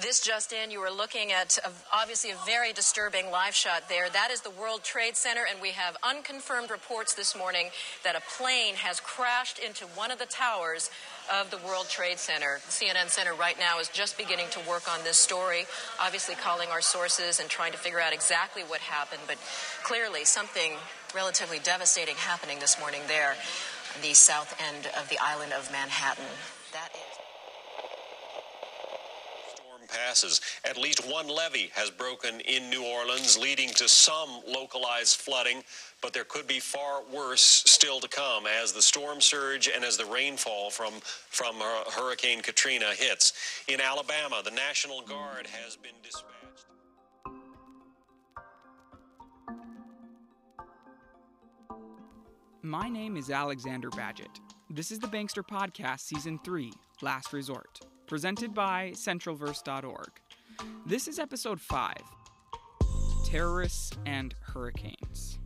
This just in, you are looking at a, obviously a very disturbing live shot there. That is the World Trade Center, and we have unconfirmed reports this morning that a plane has crashed into one of the towers of the World Trade Center. CNN Center right now is just beginning to work on this story, obviously calling our sources and trying to figure out exactly what happened, but clearly something relatively devastating happening this morning there on the south end of the island of Manhattan. That is passes. At least one levee has broken in New Orleans, leading to some localized flooding, but there could be far worse still to come as the storm surge and as the rainfall from, from uh, Hurricane Katrina hits. In Alabama, the National Guard has been dispatched. My name is Alexander Badgett. This is the Bankster Podcast, Season 3 Last Resort presented by centralverse.org. This is episode 5 Terrorists and Hurricanes.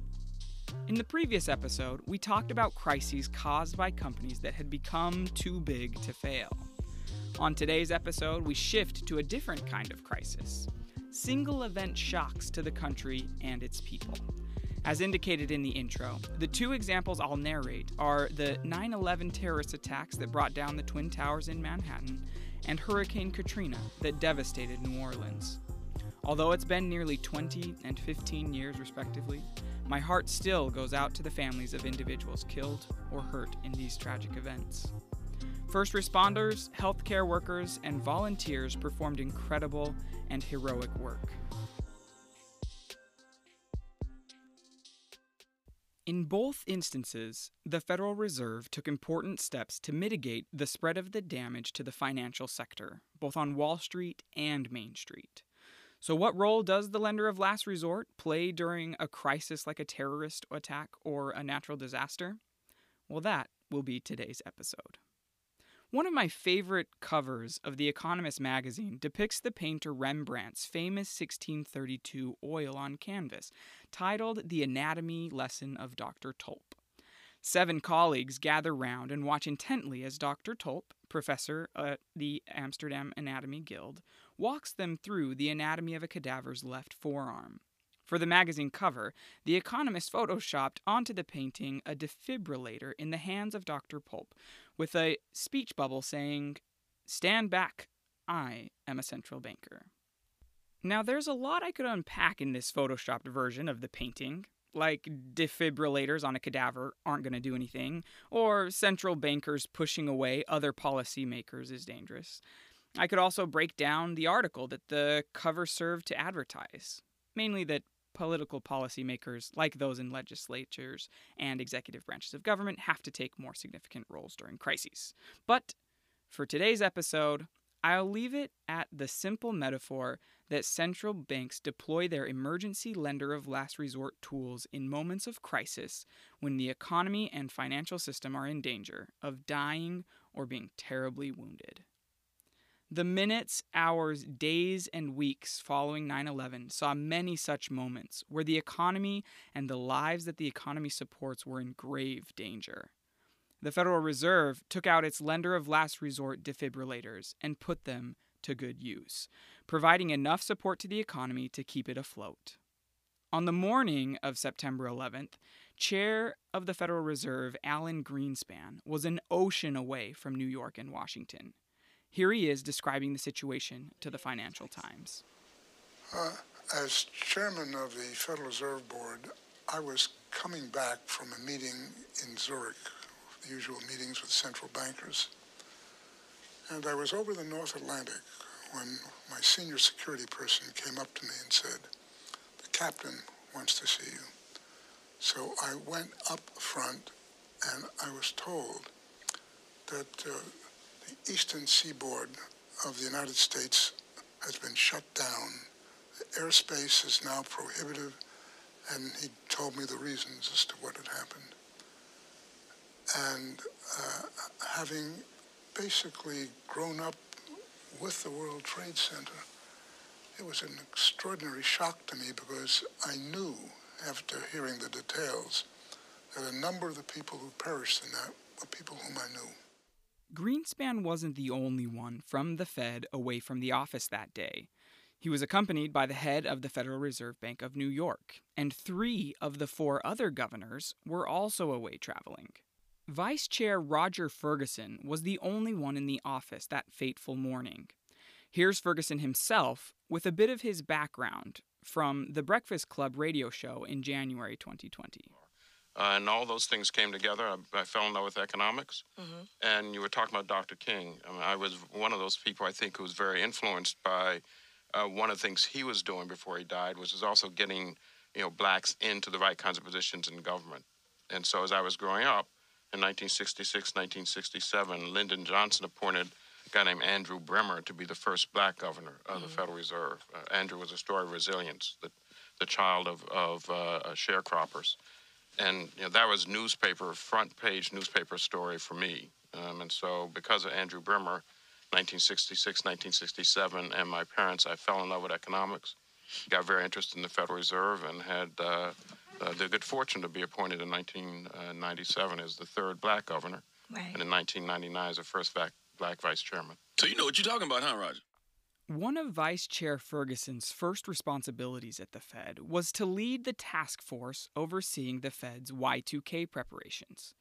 In the previous episode, we talked about crises caused by companies that had become too big to fail. On today's episode, we shift to a different kind of crisis single event shocks to the country and its people. As indicated in the intro, the two examples I'll narrate are the 9 11 terrorist attacks that brought down the Twin Towers in Manhattan and Hurricane Katrina that devastated New Orleans. Although it's been nearly 20 and 15 years, respectively, my heart still goes out to the families of individuals killed or hurt in these tragic events. First responders, healthcare workers, and volunteers performed incredible and heroic work. In both instances, the Federal Reserve took important steps to mitigate the spread of the damage to the financial sector, both on Wall Street and Main Street. So, what role does the lender of last resort play during a crisis like a terrorist attack or a natural disaster? Well, that will be today's episode. One of my favorite covers of The Economist magazine depicts the painter Rembrandt's famous 1632 oil on canvas, titled The Anatomy Lesson of Dr. Tulp. Seven colleagues gather round and watch intently as Dr. Tulp, professor at the Amsterdam Anatomy Guild, walks them through the anatomy of a cadaver's left forearm. For the magazine cover, The Economist photoshopped onto the painting a defibrillator in the hands of Dr. Tulp, with a speech bubble saying, Stand back, I am a central banker. Now, there's a lot I could unpack in this photoshopped version of the painting, like defibrillators on a cadaver aren't going to do anything, or central bankers pushing away other policymakers is dangerous. I could also break down the article that the cover served to advertise, mainly that political policymakers, like those in legislatures and executive branches of government, have to take more significant roles during crises. But for today's episode, I'll leave it at the simple metaphor that central banks deploy their emergency lender of last resort tools in moments of crisis when the economy and financial system are in danger of dying or being terribly wounded. The minutes, hours, days, and weeks following 9 11 saw many such moments where the economy and the lives that the economy supports were in grave danger. The Federal Reserve took out its lender of last resort defibrillators and put them to good use, providing enough support to the economy to keep it afloat. On the morning of September 11th, Chair of the Federal Reserve Alan Greenspan was an ocean away from New York and Washington. Here he is describing the situation to the Financial Times. Uh, as chairman of the Federal Reserve Board, I was coming back from a meeting in Zurich, the usual meetings with central bankers. And I was over the North Atlantic when my senior security person came up to me and said, The captain wants to see you. So I went up front and I was told that uh, the eastern seaboard of the United States has been shut down. The airspace is now prohibitive, and he told me the reasons as to what had happened. And uh, having basically grown up with the World Trade Center, it was an extraordinary shock to me because I knew, after hearing the details, that a number of the people who perished in that were people whom I knew. Greenspan wasn't the only one from the Fed away from the office that day. He was accompanied by the head of the Federal Reserve Bank of New York, and three of the four other governors were also away traveling. Vice Chair Roger Ferguson was the only one in the office that fateful morning. Here's Ferguson himself with a bit of his background from the Breakfast Club radio show in January 2020. Uh, and all those things came together. I, I fell in love with economics. Mm-hmm. And you were talking about Dr. King. I, mean, I, was one of those people I think who was very influenced by uh, one of the things he was doing before he died, which was also getting you know blacks into the right kinds of positions in government. And so as I was growing up in 1966, 1967, Lyndon Johnson appointed a guy named Andrew Brimmer to be the first black governor of mm-hmm. the Federal Reserve. Uh, Andrew was a story of resilience, the, the child of, of uh, sharecroppers and you know, that was newspaper front page newspaper story for me. Um, and so, because of Andrew Brimmer, 1966, 1967, and my parents, I fell in love with economics. Got very interested in the Federal Reserve and had uh, uh, the good fortune to be appointed in 1997 as the third black governor, right. and in 1999 as the first black, black vice chairman. So you know what you're talking about, huh, Roger? One of Vice Chair Ferguson's first responsibilities at the Fed was to lead the task force overseeing the Fed's Y2K preparations.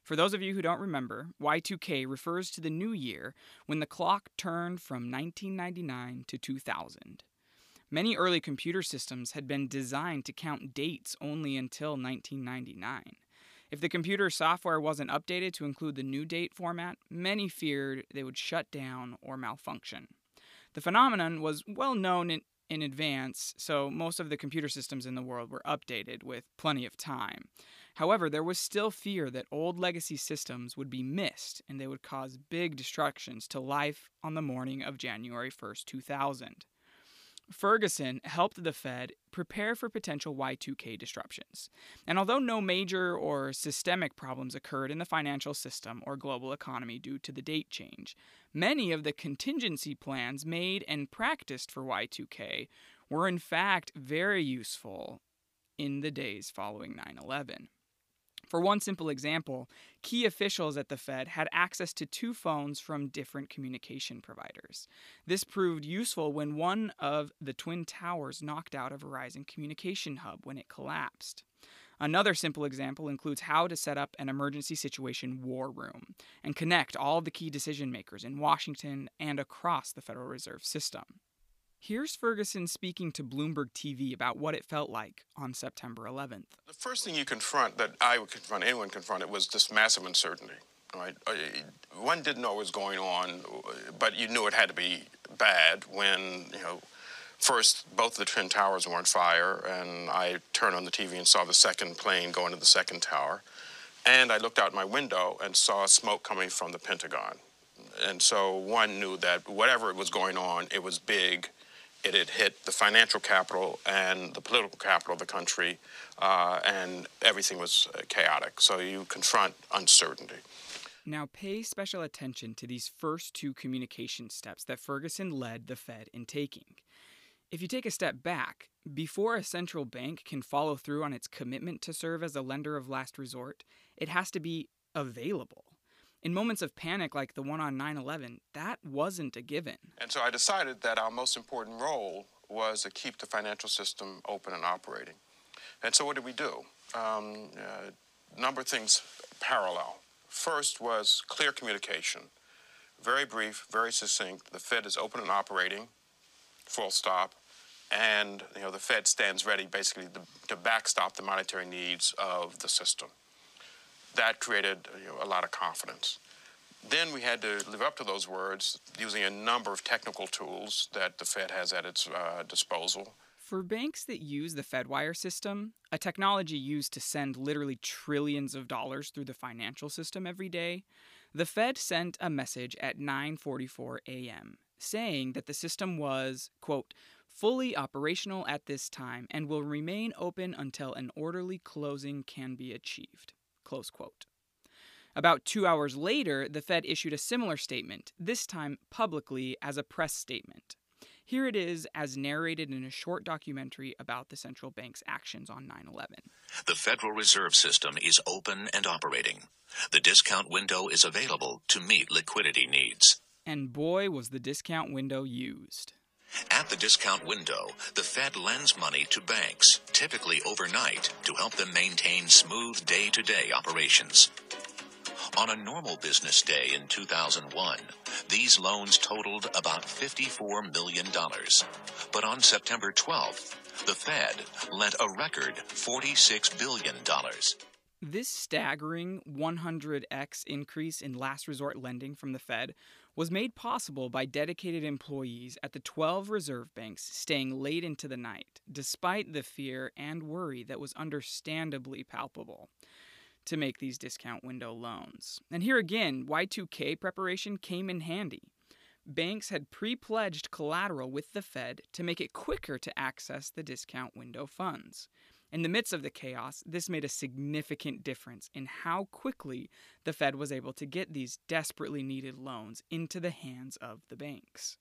For those of you who don't remember, Y2K refers to the new year when the clock turned from 1999 to 2000. Many early computer systems had been designed to count dates only until 1999. If the computer software wasn't updated to include the new date format, many feared they would shut down or malfunction. The phenomenon was well known in, in advance, so most of the computer systems in the world were updated with plenty of time. However, there was still fear that old legacy systems would be missed and they would cause big destructions to life on the morning of January 1st, 2000. Ferguson helped the Fed prepare for potential Y2K disruptions. And although no major or systemic problems occurred in the financial system or global economy due to the date change, many of the contingency plans made and practiced for Y2K were in fact very useful in the days following 9 11. For one simple example, key officials at the Fed had access to two phones from different communication providers. This proved useful when one of the Twin Towers knocked out a Verizon communication hub when it collapsed. Another simple example includes how to set up an emergency situation war room and connect all the key decision makers in Washington and across the Federal Reserve System. Here's Ferguson speaking to Bloomberg TV about what it felt like on September 11th. The first thing you confront, that I would confront, anyone confronted, was this massive uncertainty. Right? Uh, one didn't know what was going on, but you knew it had to be bad when, you know, first both the Twin Towers were on fire, and I turned on the TV and saw the second plane go into the second tower. And I looked out my window and saw smoke coming from the Pentagon. And so one knew that whatever was going on, it was big it had hit the financial capital and the political capital of the country, uh, and everything was uh, chaotic. So you confront uncertainty. Now, pay special attention to these first two communication steps that Ferguson led the Fed in taking. If you take a step back, before a central bank can follow through on its commitment to serve as a lender of last resort, it has to be available. In moments of panic like the one on 9 11, that wasn't a given. And so I decided that our most important role was to keep the financial system open and operating. And so what did we do? Um, uh, number of things parallel. First was clear communication. Very brief, very succinct. The Fed is open and operating, full stop. And you know the Fed stands ready basically to, to backstop the monetary needs of the system that created you know, a lot of confidence. Then we had to live up to those words using a number of technical tools that the Fed has at its uh, disposal. For banks that use the FedWire system, a technology used to send literally trillions of dollars through the financial system every day, the Fed sent a message at 9:44 a.m. saying that the system was, quote, fully operational at this time and will remain open until an orderly closing can be achieved. Close quote. About two hours later, the Fed issued a similar statement, this time publicly as a press statement. Here it is, as narrated in a short documentary about the central bank's actions on 9 11. The Federal Reserve System is open and operating. The discount window is available to meet liquidity needs. And boy, was the discount window used. At the discount window, the Fed lends money to banks, typically overnight, to help them maintain smooth day to day operations. On a normal business day in 2001, these loans totaled about $54 million. But on September 12th, the Fed lent a record $46 billion. This staggering 100x increase in last resort lending from the Fed was made possible by dedicated employees at the 12 reserve banks staying late into the night, despite the fear and worry that was understandably palpable to make these discount window loans. And here again, Y2K preparation came in handy. Banks had pre pledged collateral with the Fed to make it quicker to access the discount window funds. In the midst of the chaos, this made a significant difference in how quickly the Fed was able to get these desperately needed loans into the hands of the banks.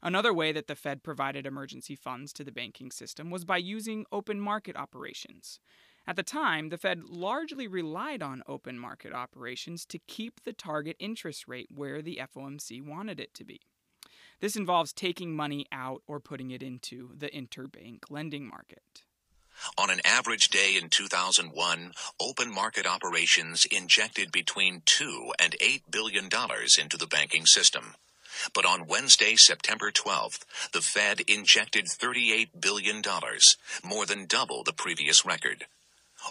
Another way that the Fed provided emergency funds to the banking system was by using open market operations. At the time, the Fed largely relied on open market operations to keep the target interest rate where the FOMC wanted it to be. This involves taking money out or putting it into the interbank lending market. On an average day in 2001, open market operations injected between 2 and 8 billion dollars into the banking system. But on Wednesday, September 12th, the Fed injected $38 billion, more than double the previous record.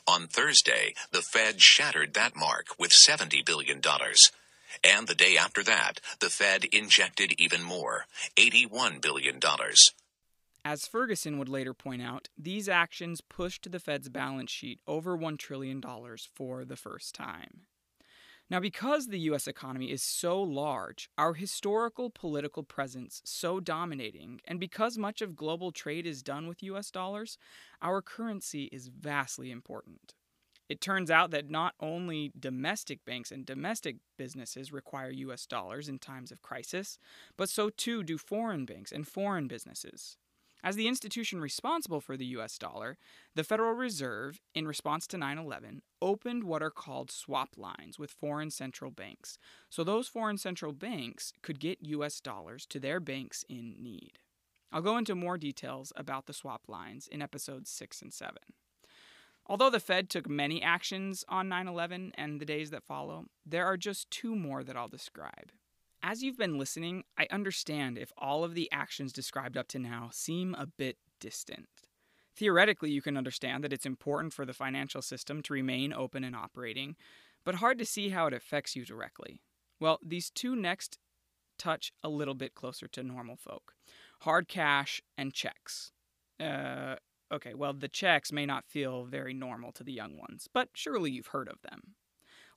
On Thursday, the Fed shattered that mark with $70 billion. And the day after that, the Fed injected even more $81 billion. As Ferguson would later point out, these actions pushed the Fed's balance sheet over $1 trillion for the first time. Now, because the U.S. economy is so large, our historical political presence so dominating, and because much of global trade is done with U.S. dollars, our currency is vastly important. It turns out that not only domestic banks and domestic businesses require US dollars in times of crisis, but so too do foreign banks and foreign businesses. As the institution responsible for the US dollar, the Federal Reserve, in response to 9 11, opened what are called swap lines with foreign central banks, so those foreign central banks could get US dollars to their banks in need. I'll go into more details about the swap lines in episodes 6 and 7. Although the Fed took many actions on 9 11 and the days that follow, there are just two more that I'll describe. As you've been listening, I understand if all of the actions described up to now seem a bit distant. Theoretically, you can understand that it's important for the financial system to remain open and operating, but hard to see how it affects you directly. Well, these two next touch a little bit closer to normal folk hard cash and checks. Uh, okay, well, the checks may not feel very normal to the young ones, but surely you've heard of them.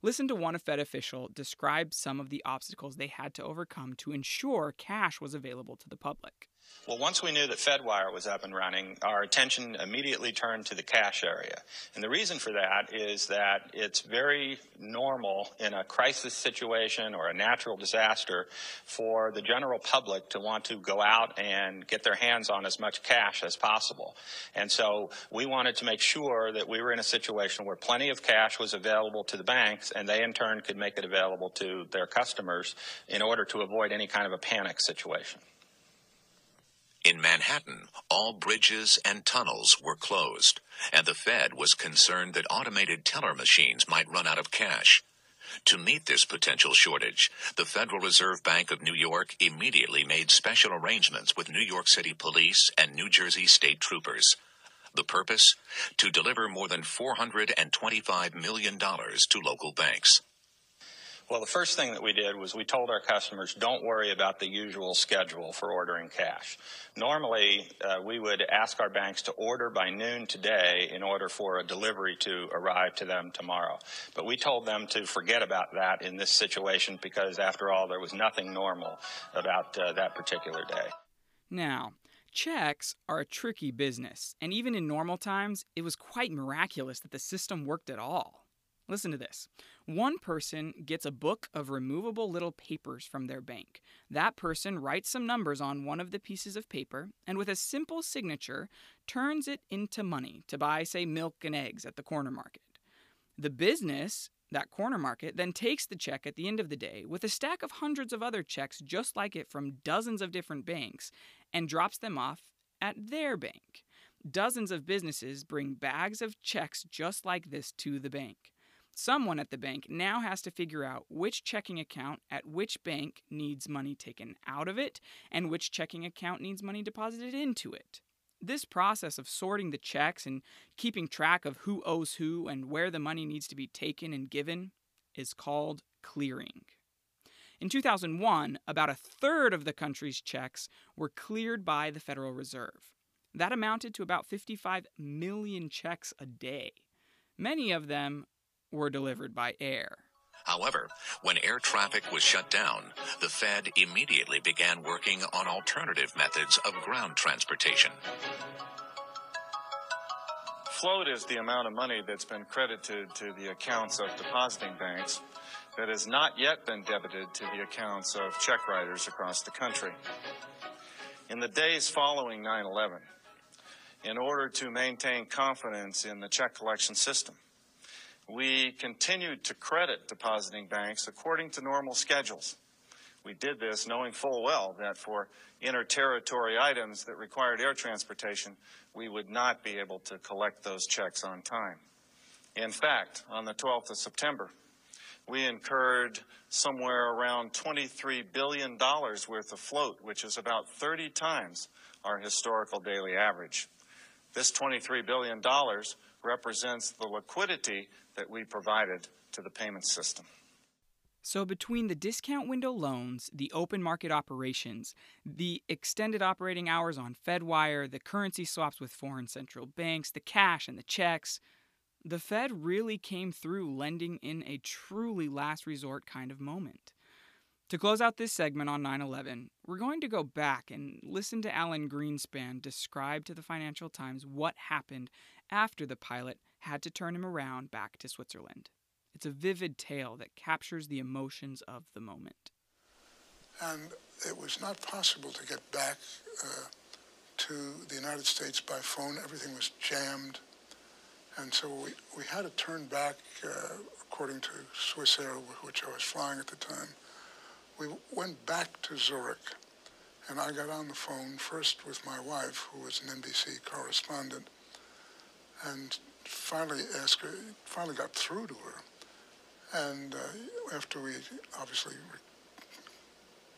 Listen to one Fed official describe some of the obstacles they had to overcome to ensure cash was available to the public. Well, once we knew that FedWire was up and running, our attention immediately turned to the cash area. And the reason for that is that it's very normal in a crisis situation or a natural disaster for the general public to want to go out and get their hands on as much cash as possible. And so we wanted to make sure that we were in a situation where plenty of cash was available to the banks and they in turn could make it available to their customers in order to avoid any kind of a panic situation. In Manhattan, all bridges and tunnels were closed, and the Fed was concerned that automated teller machines might run out of cash. To meet this potential shortage, the Federal Reserve Bank of New York immediately made special arrangements with New York City police and New Jersey state troopers. The purpose? To deliver more than $425 million to local banks. Well, the first thing that we did was we told our customers, don't worry about the usual schedule for ordering cash. Normally, uh, we would ask our banks to order by noon today in order for a delivery to arrive to them tomorrow. But we told them to forget about that in this situation because, after all, there was nothing normal about uh, that particular day. Now, checks are a tricky business, and even in normal times, it was quite miraculous that the system worked at all. Listen to this. One person gets a book of removable little papers from their bank. That person writes some numbers on one of the pieces of paper and, with a simple signature, turns it into money to buy, say, milk and eggs at the corner market. The business, that corner market, then takes the check at the end of the day with a stack of hundreds of other checks just like it from dozens of different banks and drops them off at their bank. Dozens of businesses bring bags of checks just like this to the bank. Someone at the bank now has to figure out which checking account at which bank needs money taken out of it and which checking account needs money deposited into it. This process of sorting the checks and keeping track of who owes who and where the money needs to be taken and given is called clearing. In 2001, about a third of the country's checks were cleared by the Federal Reserve. That amounted to about 55 million checks a day. Many of them were delivered by air. However, when air traffic was shut down, the Fed immediately began working on alternative methods of ground transportation. Float is the amount of money that's been credited to the accounts of depositing banks that has not yet been debited to the accounts of check writers across the country. In the days following 9 11, in order to maintain confidence in the check collection system, we continued to credit depositing banks according to normal schedules. We did this knowing full well that for inter-territory items that required air transportation, we would not be able to collect those checks on time. In fact, on the 12th of September, we incurred somewhere around $23 billion worth of float, which is about 30 times our historical daily average. This $23 billion represents the liquidity that we provided to the payment system. So, between the discount window loans, the open market operations, the extended operating hours on Fedwire, the currency swaps with foreign central banks, the cash and the checks, the Fed really came through lending in a truly last resort kind of moment. To close out this segment on 9 11, we're going to go back and listen to Alan Greenspan describe to the Financial Times what happened after the pilot had to turn him around back to Switzerland. It's a vivid tale that captures the emotions of the moment. And it was not possible to get back uh, to the United States by phone. Everything was jammed. And so we, we had to turn back, uh, according to Swissair, which I was flying at the time. We went back to Zurich, and I got on the phone first with my wife, who was an NBC correspondent, and finally asked her, finally got through to her. And uh, after we obviously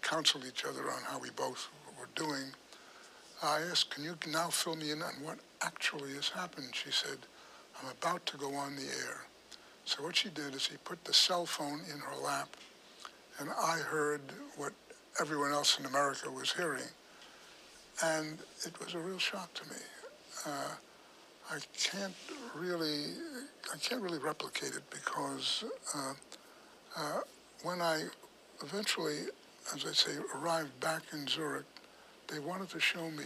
counseled each other on how we both were doing, I asked, can you now fill me in on what actually has happened? She said, I'm about to go on the air. So what she did is she put the cell phone in her lap, and I heard what everyone else in America was hearing. And it was a real shock to me. Uh, I can't really, I can't really replicate it because uh, uh, when I eventually, as I say, arrived back in Zurich, they wanted to show me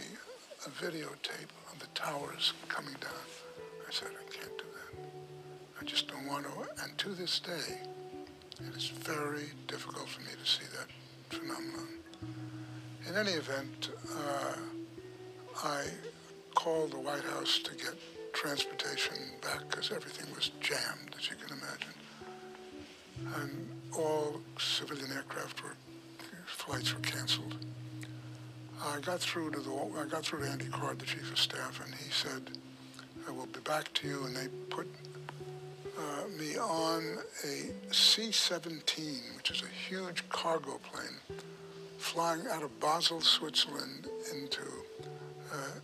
a videotape of the towers coming down. I said, I can't do that. I just don't want to. And to this day, it is very difficult for me to see that phenomenon. In any event, uh, I called the White House to get transportation back because everything was jammed, as you can imagine. And all civilian aircraft were, flights were canceled. I got through to the, I got through to Andy Card, the chief of staff, and he said, I will be back to you. And they put uh, me on a C-17, which is a huge cargo plane, flying out of Basel, Switzerland into uh,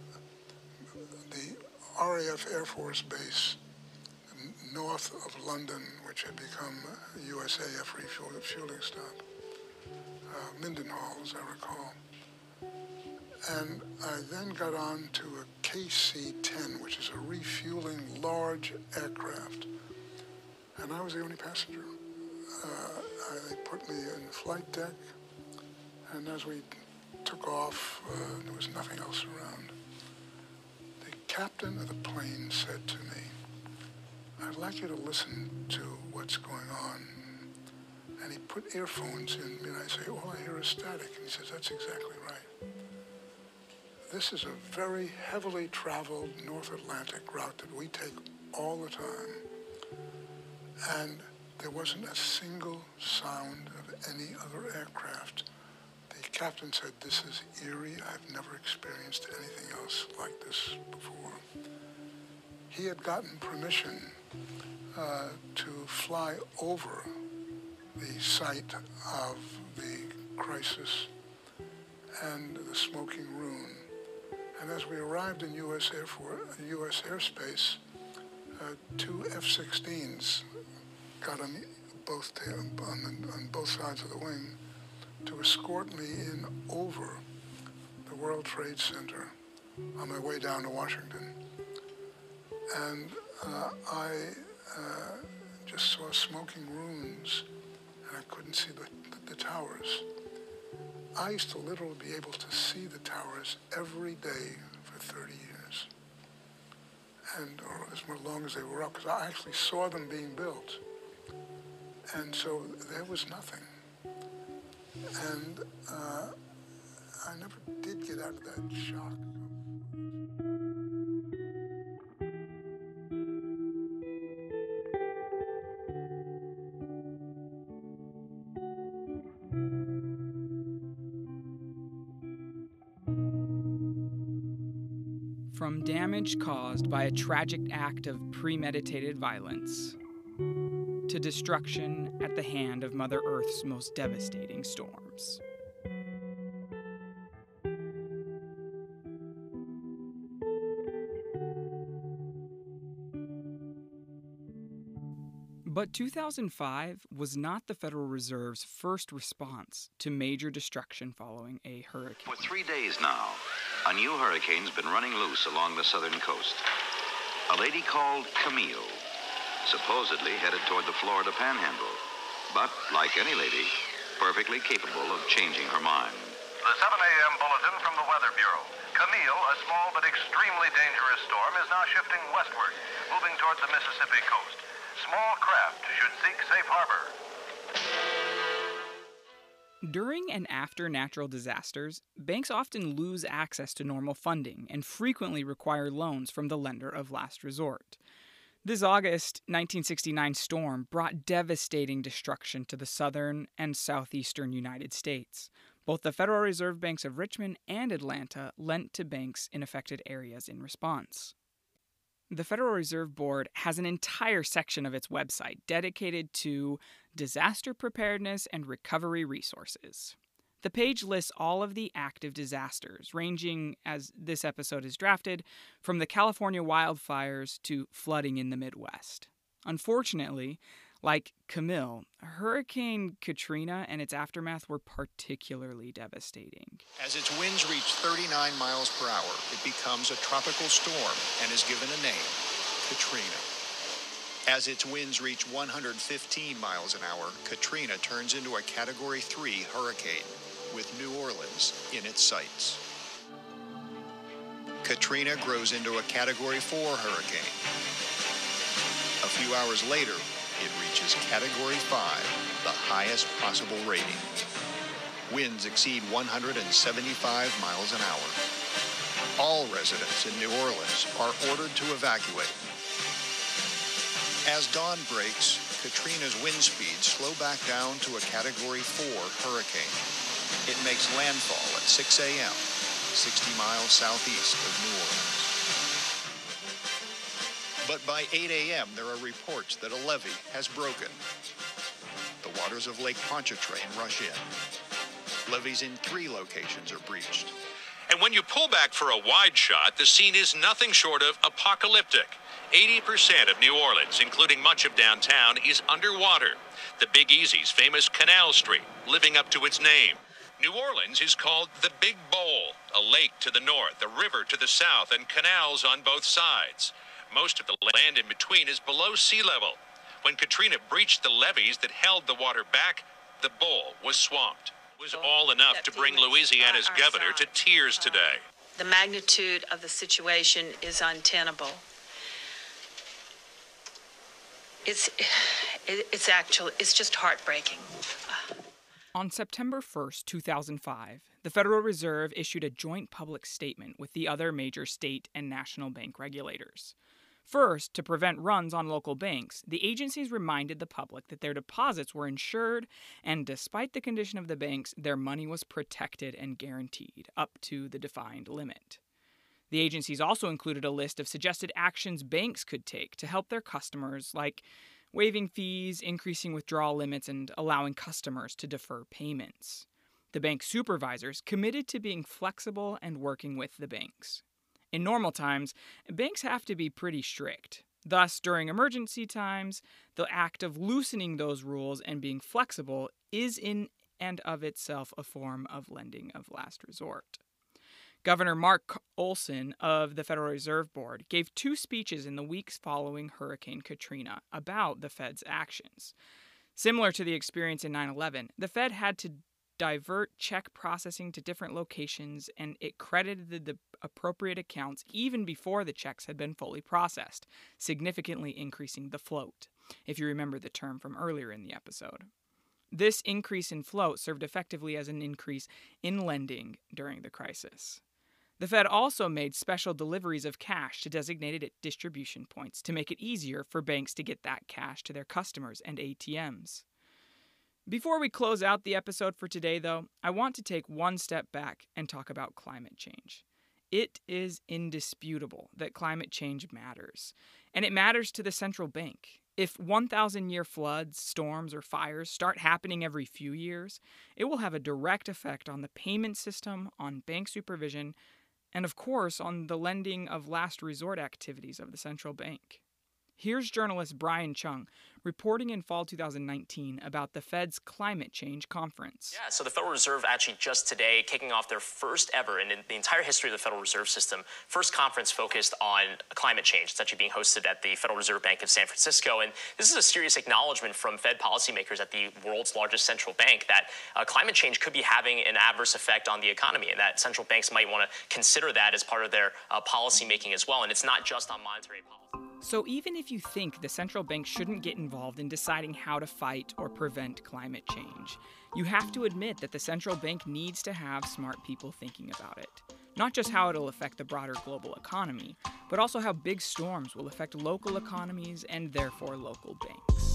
RAF Air Force Base north of London, which had become USAF refueling stop, uh, Mildenhall, as I recall. And I then got on to a KC-10, which is a refueling large aircraft. And I was the only passenger. Uh, they put me in the flight deck, and as we took off, uh, there was nothing else around The captain of the plane said to me, I'd like you to listen to what's going on. And he put earphones in me, and I say, all I hear is static. And he says, that's exactly right. This is a very heavily traveled North Atlantic route that we take all the time. And there wasn't a single sound of any other aircraft. The captain said, this is eerie. I've never experienced anything else like this before. He had gotten permission uh, to fly over the site of the crisis and the smoking ruin. And as we arrived in U.S. Air Force, U.S. airspace, uh, two F-16s got on both on, the, on both sides of the wing to escort me in over the World Trade Center on my way down to Washington. And uh, I uh, just saw smoking ruins, and I couldn't see the, the, the towers. I used to literally be able to see the towers every day for 30 years, and or as long as they were up, because I actually saw them being built. And so there was nothing. And uh, I never did get out of that shock. Damage caused by a tragic act of premeditated violence to destruction at the hand of Mother Earth's most devastating storms. But 2005 was not the Federal Reserve's first response to major destruction following a hurricane. For three days now, a new hurricane's been running loose along the southern coast. A lady called Camille, supposedly headed toward the Florida panhandle, but like any lady, perfectly capable of changing her mind. The 7 a.m. bulletin from the Weather Bureau. Camille, a small but extremely dangerous storm, is now shifting westward, moving toward the Mississippi coast. Small craft should seek safe harbor. During and after natural disasters, banks often lose access to normal funding and frequently require loans from the lender of last resort. This August 1969 storm brought devastating destruction to the southern and southeastern United States. Both the Federal Reserve Banks of Richmond and Atlanta lent to banks in affected areas in response. The Federal Reserve Board has an entire section of its website dedicated to disaster preparedness and recovery resources. The page lists all of the active disasters, ranging, as this episode is drafted, from the California wildfires to flooding in the Midwest. Unfortunately, like Camille, Hurricane Katrina and its aftermath were particularly devastating. As its winds reach 39 miles per hour, it becomes a tropical storm and is given a name Katrina. As its winds reach 115 miles an hour, Katrina turns into a Category 3 hurricane with New Orleans in its sights. Katrina grows into a Category 4 hurricane. A few hours later, it reaches Category 5, the highest possible rating. Winds exceed 175 miles an hour. All residents in New Orleans are ordered to evacuate. As dawn breaks, Katrina's wind speeds slow back down to a Category 4 hurricane. It makes landfall at 6 a.m., 60 miles southeast of New Orleans. But by 8 a.m., there are reports that a levee has broken. The waters of Lake Pontchartrain rush in. Levees in three locations are breached. And when you pull back for a wide shot, the scene is nothing short of apocalyptic. 80% of New Orleans, including much of downtown, is underwater. The Big Easy's famous Canal Street, living up to its name. New Orleans is called the Big Bowl, a lake to the north, a river to the south, and canals on both sides. Most of the land in between is below sea level. When Katrina breached the levees that held the water back, the bowl was swamped. It was oh, all enough to bring Louisiana's governor to tears uh, today. The magnitude of the situation is untenable. it's it's actually it's just heartbreaking. On September 1st, 2005, the Federal Reserve issued a joint public statement with the other major state and national bank regulators. First, to prevent runs on local banks, the agencies reminded the public that their deposits were insured, and despite the condition of the banks, their money was protected and guaranteed up to the defined limit. The agencies also included a list of suggested actions banks could take to help their customers, like waiving fees, increasing withdrawal limits, and allowing customers to defer payments. The bank supervisors committed to being flexible and working with the banks. In normal times, banks have to be pretty strict. Thus, during emergency times, the act of loosening those rules and being flexible is in and of itself a form of lending of last resort. Governor Mark Olson of the Federal Reserve Board gave two speeches in the weeks following Hurricane Katrina about the Fed's actions. Similar to the experience in 9 11, the Fed had to divert check processing to different locations and it credited the appropriate accounts even before the checks had been fully processed, significantly increasing the float, if you remember the term from earlier in the episode. This increase in float served effectively as an increase in lending during the crisis. The Fed also made special deliveries of cash to designated distribution points to make it easier for banks to get that cash to their customers and ATMs. Before we close out the episode for today, though, I want to take one step back and talk about climate change. It is indisputable that climate change matters, and it matters to the central bank. If 1,000 year floods, storms, or fires start happening every few years, it will have a direct effect on the payment system, on bank supervision, and of course on the lending of last resort activities of the central bank. Here's journalist Brian Cheung reporting in fall 2019 about the Fed's climate change conference. Yeah, so the Federal Reserve actually just today kicking off their first ever in the entire history of the Federal Reserve System, first conference focused on climate change. It's actually being hosted at the Federal Reserve Bank of San Francisco. And this is a serious acknowledgement from Fed policymakers at the world's largest central bank that uh, climate change could be having an adverse effect on the economy and that central banks might want to consider that as part of their uh, policy making as well. And it's not just on monetary policy. So, even if you think the central bank shouldn't get involved in deciding how to fight or prevent climate change, you have to admit that the central bank needs to have smart people thinking about it. Not just how it'll affect the broader global economy, but also how big storms will affect local economies and therefore local banks.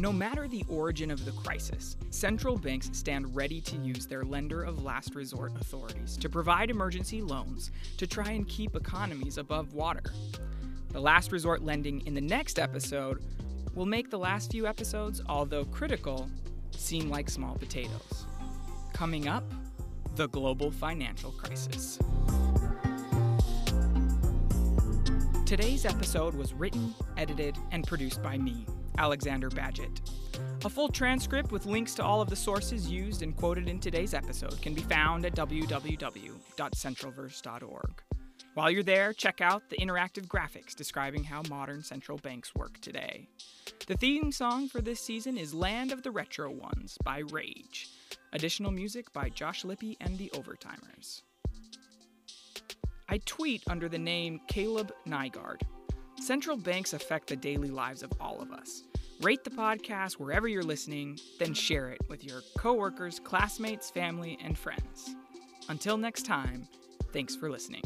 No matter the origin of the crisis, central banks stand ready to use their lender of last resort authorities to provide emergency loans to try and keep economies above water. The last resort lending in the next episode will make the last few episodes, although critical, seem like small potatoes. Coming up, the global financial crisis. Today's episode was written, edited, and produced by me, Alexander Badgett. A full transcript with links to all of the sources used and quoted in today's episode can be found at www.centralverse.org. While you're there, check out the interactive graphics describing how modern central banks work today. The theme song for this season is Land of the Retro Ones by Rage. Additional music by Josh Lippi and the Overtimers. I tweet under the name Kaleb Nygaard. Central banks affect the daily lives of all of us. Rate the podcast wherever you're listening, then share it with your coworkers, classmates, family, and friends. Until next time, thanks for listening.